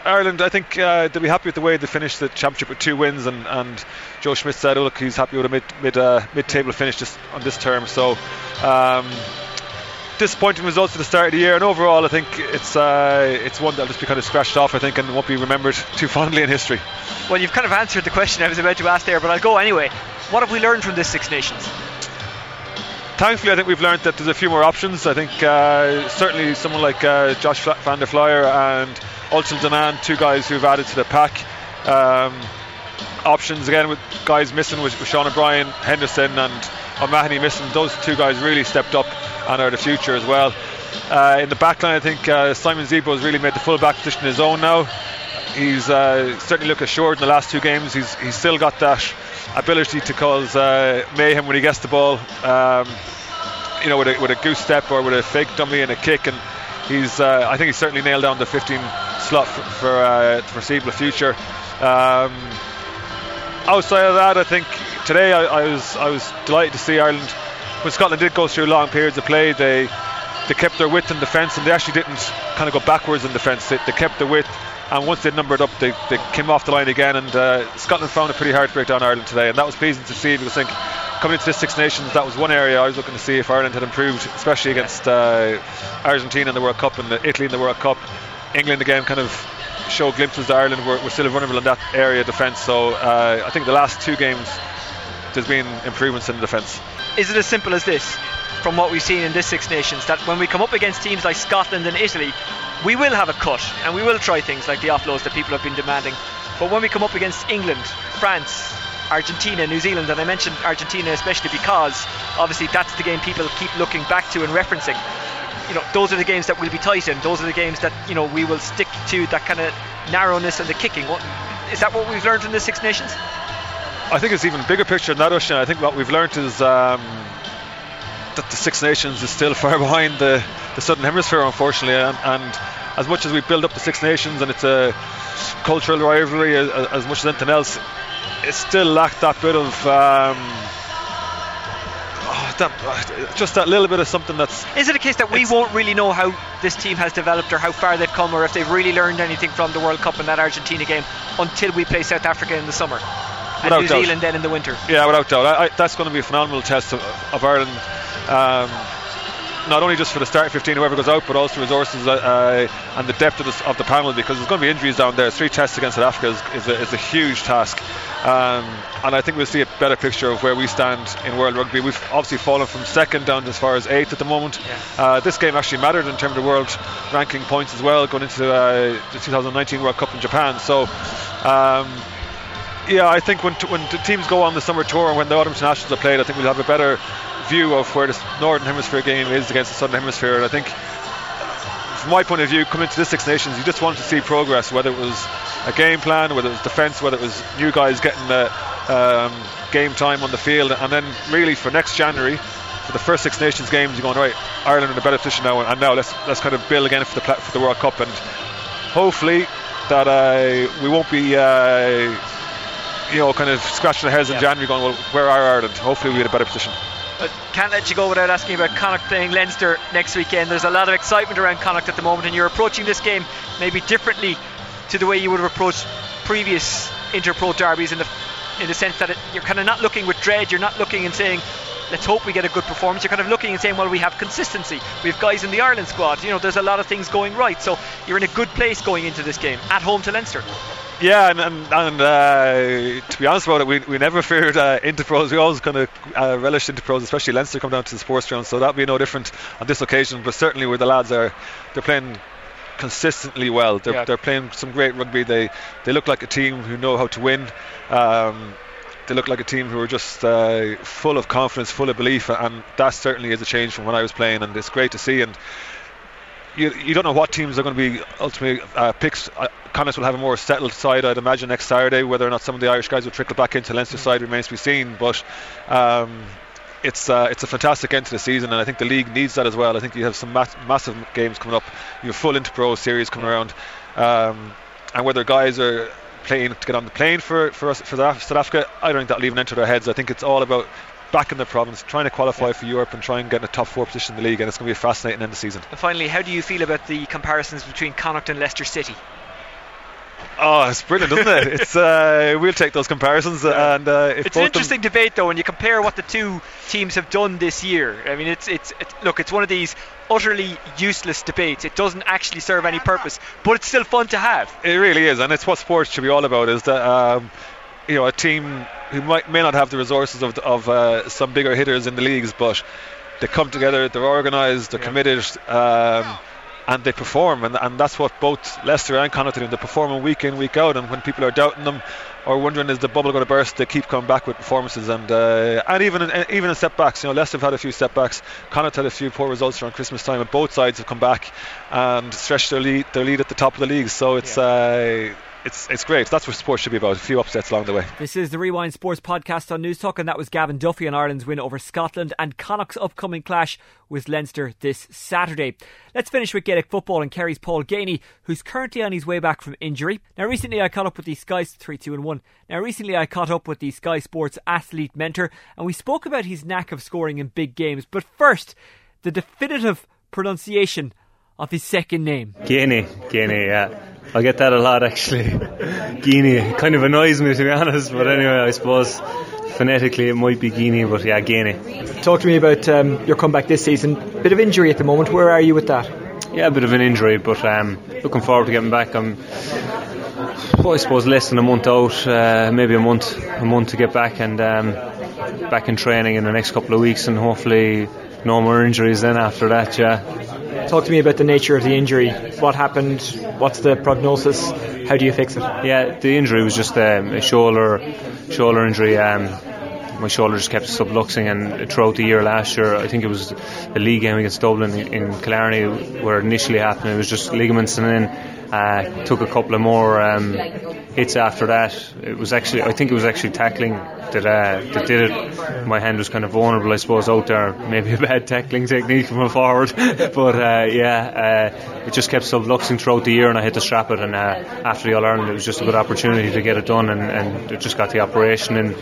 Ireland, I think uh, they'll be happy with the way they finished the championship with two wins, and, and Joe Schmidt said, "Oh look, he's happy with a mid mid uh, mid table finish just on this term." So. Um, disappointing results at the start of the year, and overall, I think it's uh, it's one that'll just be kind of scratched off, I think, and won't be remembered too fondly in history. Well, you've kind of answered the question I was about to ask there, but I'll go anyway. What have we learned from this Six Nations? Thankfully, I think we've learned that there's a few more options. I think uh, certainly someone like uh, Josh van der Flier and Ultan Dillane, two guys who've added to the pack. Um, options again with guys missing with, with Sean O'Brien, Henderson, and O'Mahony missing. Those two guys really stepped up and are the future as well. Uh, in the back line, I think uh, Simon Zebo has really made the full back position his own now. He's uh, certainly looked assured in the last two games. He's he's still got that ability to cause uh, mayhem when he gets the ball. Um, you know, with a, with a goose step or with a fake dummy and a kick, and he's uh, I think he's certainly nailed down the 15 slot for for uh, foreseeable future. Um, outside of that, I think today I, I, was I was delighted to see Ireland when Scotland did go through long periods of play. They they kept their width in defence and they actually didn't kind of go backwards in defence. They, they kept the width. And once they numbered up, they, they came off the line again. And uh, Scotland found it pretty hard to break down Ireland today. And that was pleasing to see because I think coming into the Six Nations, that was one area I was looking to see if Ireland had improved, especially against uh, Argentina in the World Cup and Italy in the World Cup. England again kind of show glimpses that Ireland were, were still vulnerable in that area of defence. So uh, I think the last two games there's been improvements in the defence. Is it as simple as this? From what we've seen in this Six Nations, that when we come up against teams like Scotland and Italy, we will have a cut and we will try things like the offloads that people have been demanding. But when we come up against England, France, Argentina, New Zealand, and I mentioned Argentina especially because obviously that's the game people keep looking back to and referencing you know, those are the games that will be tight in. Those are the games that you know we will stick to that kind of narrowness and the kicking. What, is that what we've learned in the Six Nations? I think it's even bigger picture than that, Oisin. I think what we've learned is um, that the Six Nations is still far behind the, the Southern Hemisphere, unfortunately. And, and, as much as we build up the Six Nations and it's a cultural rivalry as, as much as anything else, it still lacked that bit of. Um, oh, that, just that little bit of something that's. Is it a case that we won't really know how this team has developed or how far they've come or if they've really learned anything from the World Cup and that Argentina game until we play South Africa in the summer? And without New doubt. Zealand then in the winter. Yeah, without doubt. I, I, that's going to be a phenomenal test of, of Ireland. Um, not only just for the start 15, whoever goes out, but also resources uh, uh, and the depth of the, of the panel because there's going to be injuries down there. Three tests against South Africa is, is, a, is a huge task. Um, and I think we'll see a better picture of where we stand in World Rugby. We've obviously fallen from second down to as far as eighth at the moment. Uh, this game actually mattered in terms of world ranking points as well, going into uh, the 2019 World Cup in Japan. So. Um, yeah, I think when t- when the teams go on the summer tour and when the autumn internationals are played, I think we'll have a better view of where the Northern Hemisphere game is against the Southern Hemisphere. And I think, from my point of view, coming to the Six Nations, you just wanted to see progress, whether it was a game plan, whether it was defence, whether it was new guys getting the um, game time on the field, and then really for next January. For the first Six Nations games, you're going right. Ireland in a better position now, and now let's let's kind of build again for the pla- for the World Cup, and hopefully that uh, we won't be uh, you know, kind of scratching their heads in January going, well, where are Ireland? Hopefully we get a better position. But can't let you go without asking about Connacht playing Leinster next weekend. There's a lot of excitement around Connacht at the moment, and you're approaching this game maybe differently to the way you would have approached previous interpro derbies in the in the sense that it, you're kind of not looking with dread. You're not looking and saying, let's hope we get a good performance. You're kind of looking and saying, well, we have consistency. We have guys in the Ireland squad. You know, there's a lot of things going right. So you're in a good place going into this game at home to Leinster. Yeah, and, and, and uh, to be honest about it, we, we never feared uh, Interpros. We always kind of uh, relished Interpros, especially Leinster come down to the sports ground. So that'll be no different on this occasion. But certainly where the lads are, they're playing consistently well. They're, Yeah. they're playing some great rugby. They they look like a team who know how to win. Um, they look like a team who are just uh, full of confidence, full of belief, and that certainly is a change from when I was playing. And it's great to see. And you, you don't know what teams are going to be ultimately uh, picks. Connacht will have a more settled side, I'd imagine, next Saturday. Whether or not some of the Irish guys will trickle back into Leinster side remains to be seen. But um, it's uh, it's a fantastic end to the season, and I think the league needs that as well. I think you have some ma- massive games coming up. You have full Interpro series coming around, um, and whether guys are playing to get on the plane for for us for South Africa, I don't think that'll even enter their heads. I think it's all about back in the province, trying to qualify for Europe and try and get in a top four position in the league, and it's going to be a fascinating end of the season. And finally, how do you feel about the comparisons between Connacht and Leicester City? Oh, it's brilliant, isn't it? It's uh, we'll take those comparisons, yeah. and uh, it's an interesting them... debate though when you compare what the two teams have done this year. I mean, it's, it's it's look, it's one of these utterly useless debates. It doesn't actually serve any purpose, but it's still fun to have. It really is, and it's what sports should be all about. Is that um, you know a team who might may not have the resources of, of uh, some bigger hitters in the leagues, but they come together, they're organised, they're yeah. committed. Um, and they perform, and, and that's what both Leicester and Connacht do. They're performing week in, week out, and when people are doubting them or wondering is the bubble going to burst, they keep coming back with performances, and uh, and even in, even in setbacks. You know, Leicester have had a few setbacks. Connacht had a few poor results around Christmas time, and both sides have come back and stretched their lead their lead at the top of the league. So it's. Yeah. Uh, it's it's great. That's what sports should be about. A few upsets along the way. This is the Rewind Sports podcast on Newstalk, and that was Gavin Duffy on Ireland's win over Scotland and Connacht's upcoming clash with Leinster this Saturday. Let's finish with Gaelic football and Kerry's Paul Geaney, who's currently on his way back from injury. Now, recently I caught up with the Sky three, two, and one. Now, recently I caught up with the Sky Sports athlete mentor, and we spoke about his knack of scoring in big games. But first, the definitive pronunciation of his second name. Geaney, Geaney, yeah. I get that a lot actually. Guinea kind of annoys me to be honest, but anyway, I suppose phonetically it might be Guinea, but yeah, Guinea. Talk to me about um, your comeback this season. Bit of injury at the moment. Where are you with that? Yeah, a bit of an injury, but um, looking forward to getting back. I'm, well, I suppose, less than a month out, uh, maybe a month, a month to get back and um, back in training in the next couple of weeks, and hopefully no more injuries then after that. Yeah. Talk to me about the nature of the injury. What happened? What's the prognosis? How do you fix it? Yeah, the injury was just um, a shoulder shoulder injury. Um, my shoulder just kept subluxing, and throughout the year last year, I think it was the league game against Dublin in Killarney where it initially happened. It was just ligaments, and then uh, took a couple of more um, hits after that. It was actually, I think it was actually tackling that uh, that did it. My hand was kind of vulnerable, I suppose, out there. Maybe a bad tackling technique from a forward, but uh, yeah, uh, it just kept subluxing throughout the year, and I had to strap it. And uh, after the All Ireland, it was just a good opportunity to get it done, and, and it just got the operation in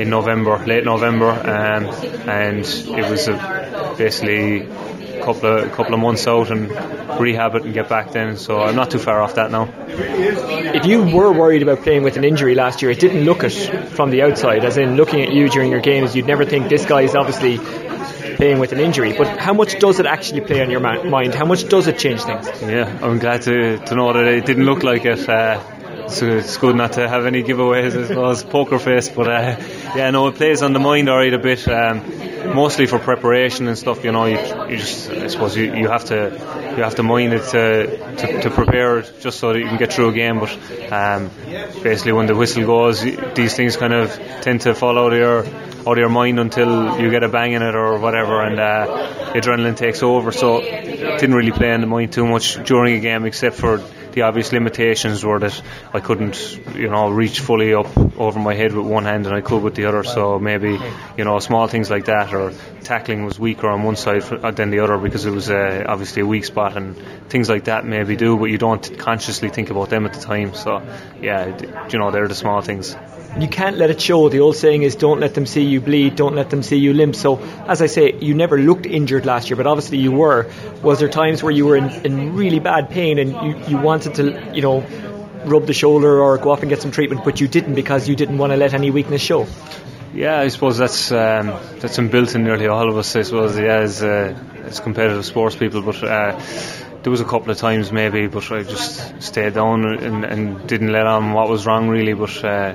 in November, late November, um, and it was a, basically couple of couple of months out and rehab it and get back then. So I'm not too far off that now. If you were worried about playing with an injury last year, it didn't look it from the outside. As in looking at you during your games, you'd never think this guy is obviously playing with an injury. But how much does it actually play on your mind? How much does it change things? Yeah, I'm glad to, to know that it didn't look like it. Uh, so it's good not to have any giveaways, as well as poker face. But uh, yeah, no, it plays on the mind alright a bit. Um, mostly for preparation and stuff. You know, you, you just I suppose you, you have to you have to mind it to, to, to prepare just so that you can get through a game. But um, basically, when the whistle goes, these things kind of tend to fall out of your out of your mind until you get a bang in it or whatever, and uh, adrenaline takes over. So didn't really play in the mind too much during a game, except for the obvious limitations were that I couldn't, you know, reach fully up over my head with one hand and I could with the other. So maybe, you know, small things like that, or tackling was weaker on one side than the other because it was uh, obviously a weak spot, and things like that maybe do, but you don't consciously think about them at the time. So yeah, you know, they're the small things you can't let it show. The old saying is, "Don't let them see you bleed. Don't let them see you limp." So, as I say, you never looked injured last year, but obviously you were. Was there times where you were in, in really bad pain and you, you wanted to, you know, rub the shoulder or go off and get some treatment, but you didn't because you didn't want to let any weakness show? Yeah, I suppose that's um, that's inbuilt in nearly all of us. I suppose, yeah, as uh, as competitive sports people, but. Uh, there was a couple of times maybe, but I just stayed down and, and didn't let on what was wrong really. But uh,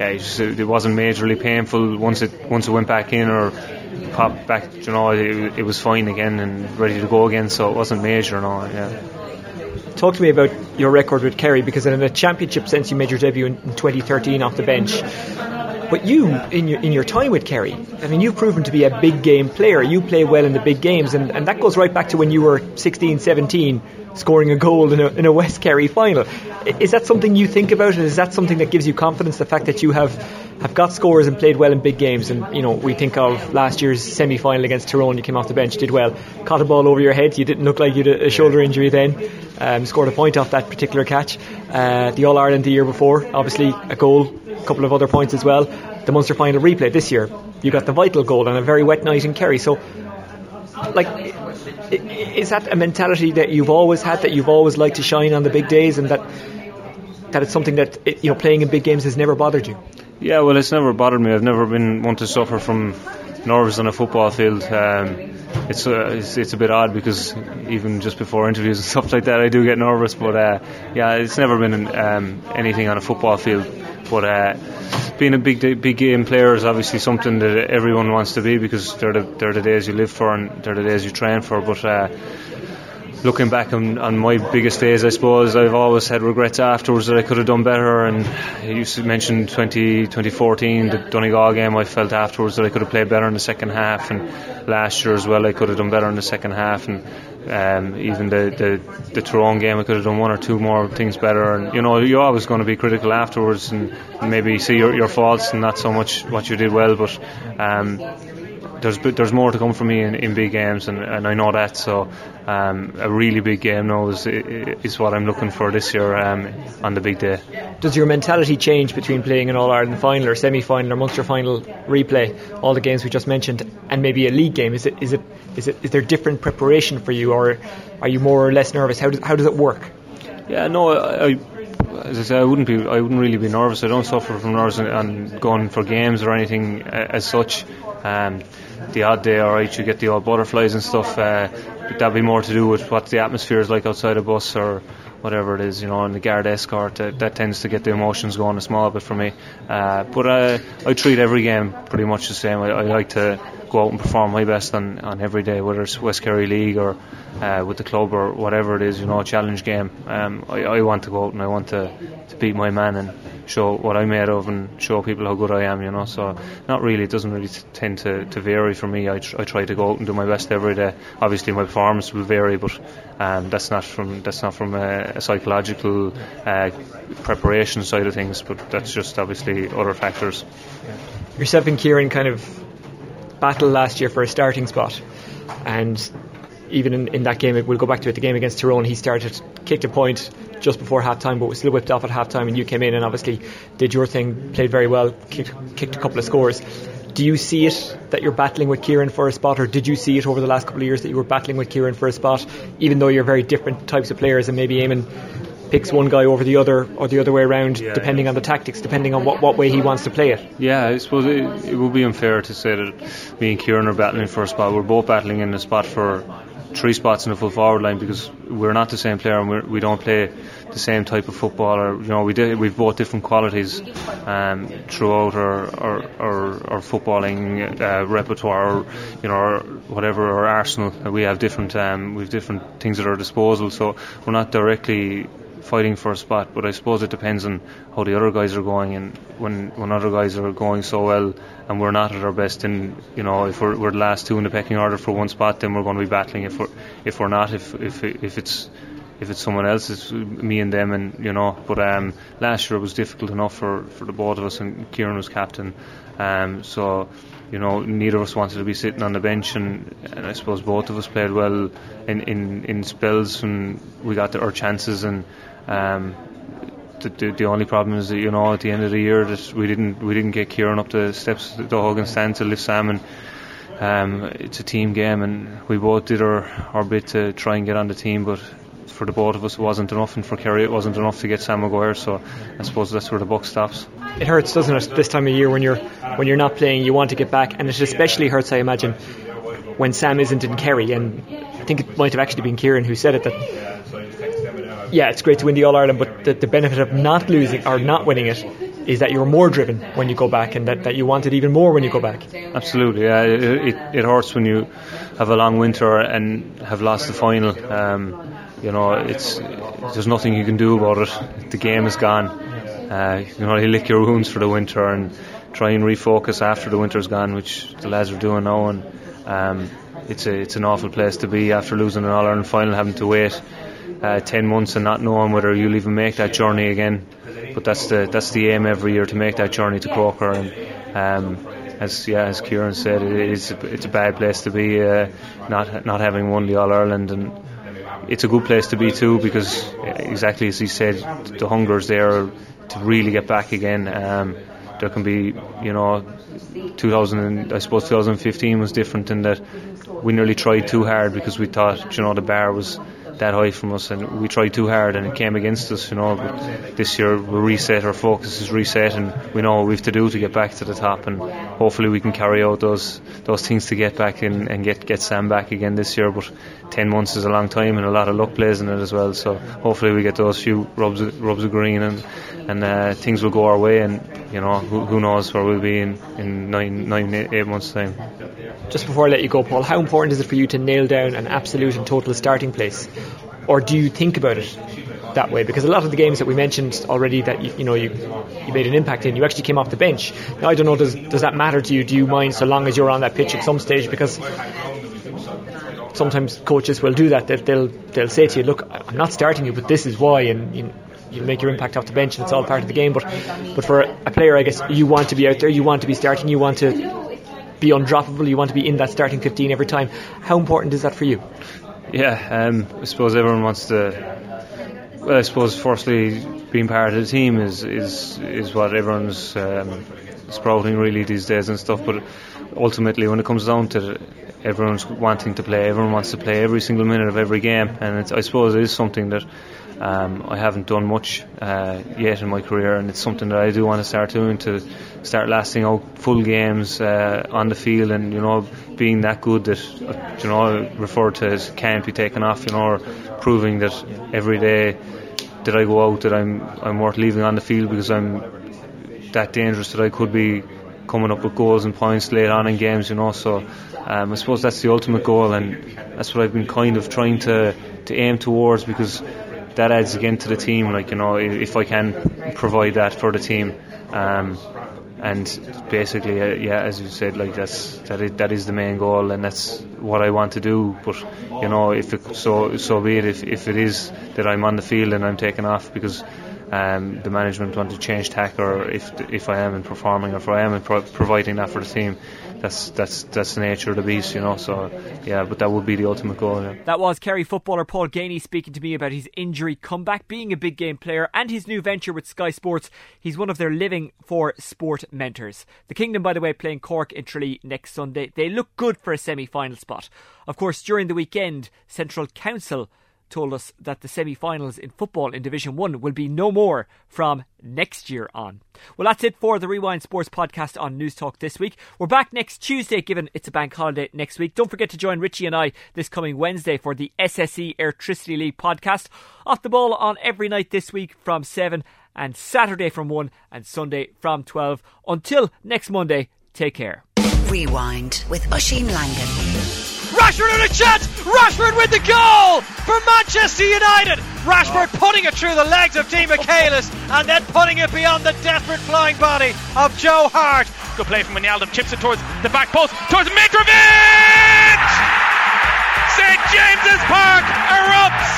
yeah, it, wasn't majorly painful once it once it went back in or popped back. You know, it, it was fine again and ready to go again. So it wasn't major, no. Yeah. Talk to me about your record with Kerry because in a championship sense you made your debut in 2013 off the bench. But you, in your in your time with Kerry, I mean, you've proven to be a big game player. You play well in the big games, and, and that goes right back to when you were 16, 17, scoring a goal in a, in a West Kerry final. Is that something you think about, and is that something that gives you confidence? The fact that you have have got scores and played well in big games, and you know we think of last year's semi final against Tyrone. You came off the bench, did well, caught a ball over your head. You didn't look like you had a shoulder injury then. Um, scored a point off that particular catch. Uh, the All Ireland the year before, obviously a goal, a couple of other points as well. The Munster final replay this year, you got the vital goal on a very wet night in Kerry. So, like, is that a mentality that you've always had, that you've always liked to shine on the big days, and that that it's something that it, you know playing in big games has never bothered you. Yeah, well, it's never bothered me. I've never been one to suffer from nerves on a football field. Um, it's, uh, it's, it's a bit odd because even just before interviews and stuff like that, I do get nervous. But uh, yeah, it's never been um, anything on a football field. But uh, being a big big game player is obviously something that everyone wants to be because they're the they're the days you live for and they're the days you train for. But uh, looking back on, on my biggest days, I suppose I've always had regrets afterwards that I could have done better. And you mentioned to 20, 2014, the Donegal game. I felt afterwards that I could have played better in the second half, and last year as well, I could have done better in the second half. And um, even the, the the Tyrone game, I could have done one or two more things better. And you know, you're always going to be critical afterwards, and maybe see your, your faults and not so much what you did well. But um, there's there's more to come for me in, in big games, and, and I know that. So um, a really big game now is is what I'm looking for this year um, on the big day. Does your mentality change between playing an All Ireland final or semi final or Munster final replay, all the games we just mentioned, and maybe a league game? Is it is it is it is there different preparation for you, or are you more or less nervous? How does how does it work? Yeah, no, I, I as I say, I wouldn't be, I wouldn't really be nervous. I don't suffer from nerves on going for games or anything as such. Um, the odd day, alright, you get the odd butterflies and stuff. Uh, but that'd be more to do with what the atmosphere is like outside a bus or whatever it is, you know, in the guard escort. Uh, that tends to get the emotions going a small bit for me. Uh, but I treat every game pretty much the same. I, I like to go out and perform my best on, on every day, whether it's West Kerry League or uh, with the club or whatever it is, you know, a challenge game. Um, I, I want to go out and I want to, to beat my man and show what I'm made of and show people how good I am, you know. So not really, it doesn't really tend to, to vary for me. I, tr- I try to go out and do my best every day. Obviously, my performance will vary, but um, that's not from that's not from a, a psychological uh, preparation side of things, but that's just obviously other factors. Yourself and Kieran kind of battled last year for a starting spot, and even in, in that game, we'll go back to it. The game against Tyrone, he started, kicked a point just before halftime, but was still whipped off at halftime. and you came in and obviously did your thing, played very well, kicked, kicked a couple of scores. Do you see it that you're battling with Kieran for a spot, or did you see it over the last couple of years that you were battling with Kieran for a spot, even though you're very different types of players, and maybe Eamon picks one guy over the other, or the other way around, yeah, depending yeah. on the tactics, depending on what, what way he wants to play it? Yeah, I suppose it, it would be unfair to say that me and Kieran are battling for a spot. We're both battling in a spot for three spots in the full forward line because we're not the same player and we're, we do not play the same type of football. Or you know, we did, we've both different qualities um, throughout our our, our, our footballing uh, repertoire, or, you know, or whatever our arsenal. We have different um, we've different things at our disposal, so we're not directly fighting for a spot. But I suppose it depends on how the other guys are going, and when when other guys are going so well and we're not at our best, and you know if we're, we're the last two in the pecking order for one spot, then we're going to be battling. If we're if we're not, if if if it's if it's someone else, it's me and them, and you know. But um, last year it was difficult enough for, for the both of us, and Kieran was captain, um, so you know neither of us wanted to be sitting on the bench, and, and I suppose both of us played well in, in, in spells when we got our chances, and um, the, the, the, only problem is that you know at the end of the year that we didn't we didn't get Kieran up the steps the Hogan stand to lift Sam um, it's a team game and we both did our, our bit to try and get on the team but for the both of us it wasn't enough and for Kerry it wasn't enough to get Sam Maguire so I suppose that's where the buck stops. It hurts doesn't it this time of year when you're when you're not playing you want to get back and it especially hurts I imagine when Sam isn't in Kerry and I think it might have actually been Kieran who said it that yeah, it's great to win the All Ireland, but the, the, benefit of not losing or not winning it is that you're more driven when you go back, and that, that you want it even more when you go back. Absolutely, yeah. It, it, it hurts when you have a long winter and have lost the final. Um, you know, it's there's nothing you can do about it. The game is gone. Uh, you know, you lick your wounds for the winter and try and refocus after the winter's gone, which the lads are doing now. And um, it's a it's an awful place to be after losing an All Ireland final, having to wait uh, 10 months and not knowing whether you'll even make that journey again. But that's the that's the aim every year to make that journey to Croker. And um, as yeah, as Kieran said, it is it's a bad place to be, uh, not not having won the All Ireland, and it's a good place to be too because exactly as he said, the hunger is there to really get back again. Um, there can be, you know, 2000, I suppose 2015 was different in that we nearly tried too hard because we thought, you know, the bar was that high from us, and we tried too hard, and it came against us. You know, but this year we reset. Our focus is reset, and we know what we have to do to get back to the top, and hopefully we can carry out those those things to get back in and get get Sam back again this year. But ten months is a long time, and a lot of luck plays in it as well. So hopefully we get those few rubs rubs of green, and and uh, things will go our way. And you know, who, who knows where we'll be in in nine nine eight, eight months time. Just before I let you go, Paul, how important is it for you to nail down an absolute and total starting place, or do you think about it that way? Because a lot of the games that we mentioned already that you, you know you you made an impact in, you actually came off the bench. Now I don't know, does does that matter to you? Do you mind so long as you're on that pitch at some stage? Because sometimes coaches will do that. They'll they'll, they'll say to you, "Look, I'm not starting you, but this is why," and you, you make your impact off the bench, and it's all part of the game. But but for a player, I guess you want to be out there, you want to be starting, you want to be undroppable. You want to be in that starting 15 every time. How important is that for you? Yeah, um, I suppose everyone wants to. Well, I suppose firstly, being part of the team is is is what everyone's um, sprouting really these days and stuff. But ultimately, when it comes down to it, everyone's wanting to play, everyone wants to play every single minute of every game, and I suppose it is something that um, I haven't done much uh, yet in my career, and it's something that I do want to start doing to start lasting out full games uh, on the field, and you know, being that good that you know, referred to as can't be taken off, you know, proving that every day that I go out that I'm I'm worth leaving on the field because I'm that dangerous that I could be coming up with goals and points late on in games, you know. So um, I suppose that's the ultimate goal, and that's what I've been kind of trying to to aim towards because that adds again to the team. Like you know, if I can provide that for the team, um, and basically, uh, yeah, as you said, like that's that is, that is the main goal, and that's what I want to do. But you know, if it, so so be it. If if it is that I'm on the field and I'm taking off because um, the management want to change tack, or if if I am in performing, or if I am in pro- providing that for the team, that's that's that's the nature of the beast, you know. So yeah, but that would be the ultimate goal. Yeah. That was Kerry footballer Paul Geaney speaking to me about his injury comeback, being a big game player, and his new venture with Sky Sports. He's one of their living for sport mentors. The Kingdom, by the way, playing Cork in Tralee next Sunday. They look good for a semi-final spot. Of course, during the weekend, Central Council told us that the semi finals in football in Division 1 will be no more from next year on. Well, that's it for the Rewind Sports podcast on Newstalk this week. We're back next Tuesday, given it's a bank holiday next week. Don't forget to join Richie and I this coming Wednesday for the SSE Airtricity League podcast. Off the ball on every night this week from 7 and Saturday from 1 and Sunday from 12. Until next Monday, take care. Rewind with Oisin Langan. Rashford on a chance! Rashford with the goal for Manchester United! Rashford putting it through the legs of Demichelis and then putting it beyond the desperate flying body of Joe Hart. Good play from Wijnaldum, chips it towards the back post, towards Mitrovic! St James's Park erupts!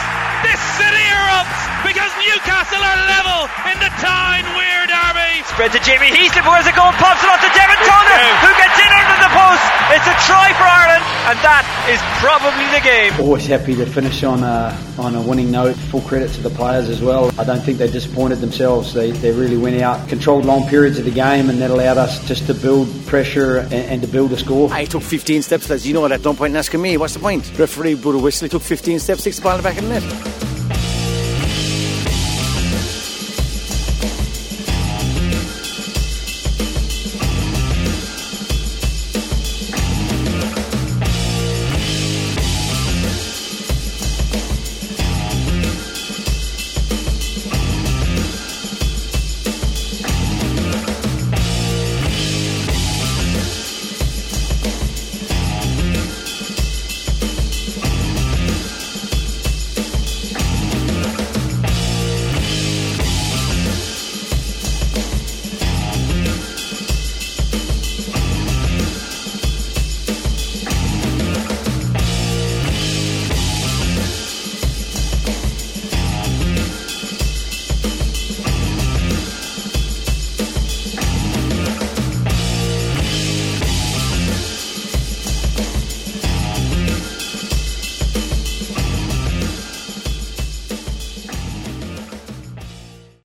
This city erupts because Newcastle are level in the Tyne-Wear derby. Spread to Jamie Heaslip, who has a goal, pops it off to Devin Toner, who gets in under the post. It's a try for Ireland, and that is probably the game. Always happy to finish on a, on a winning note. Full credit to the players as well. I don't think they disappointed themselves. They, they really went out, controlled long periods of the game, and that allowed us just to build pressure and, and to build a score. I took 15 steps, lads. You know that. Don't point asking me. What's the point? Referee blew a whistle. He took 15 steps, six ball in the back in the net.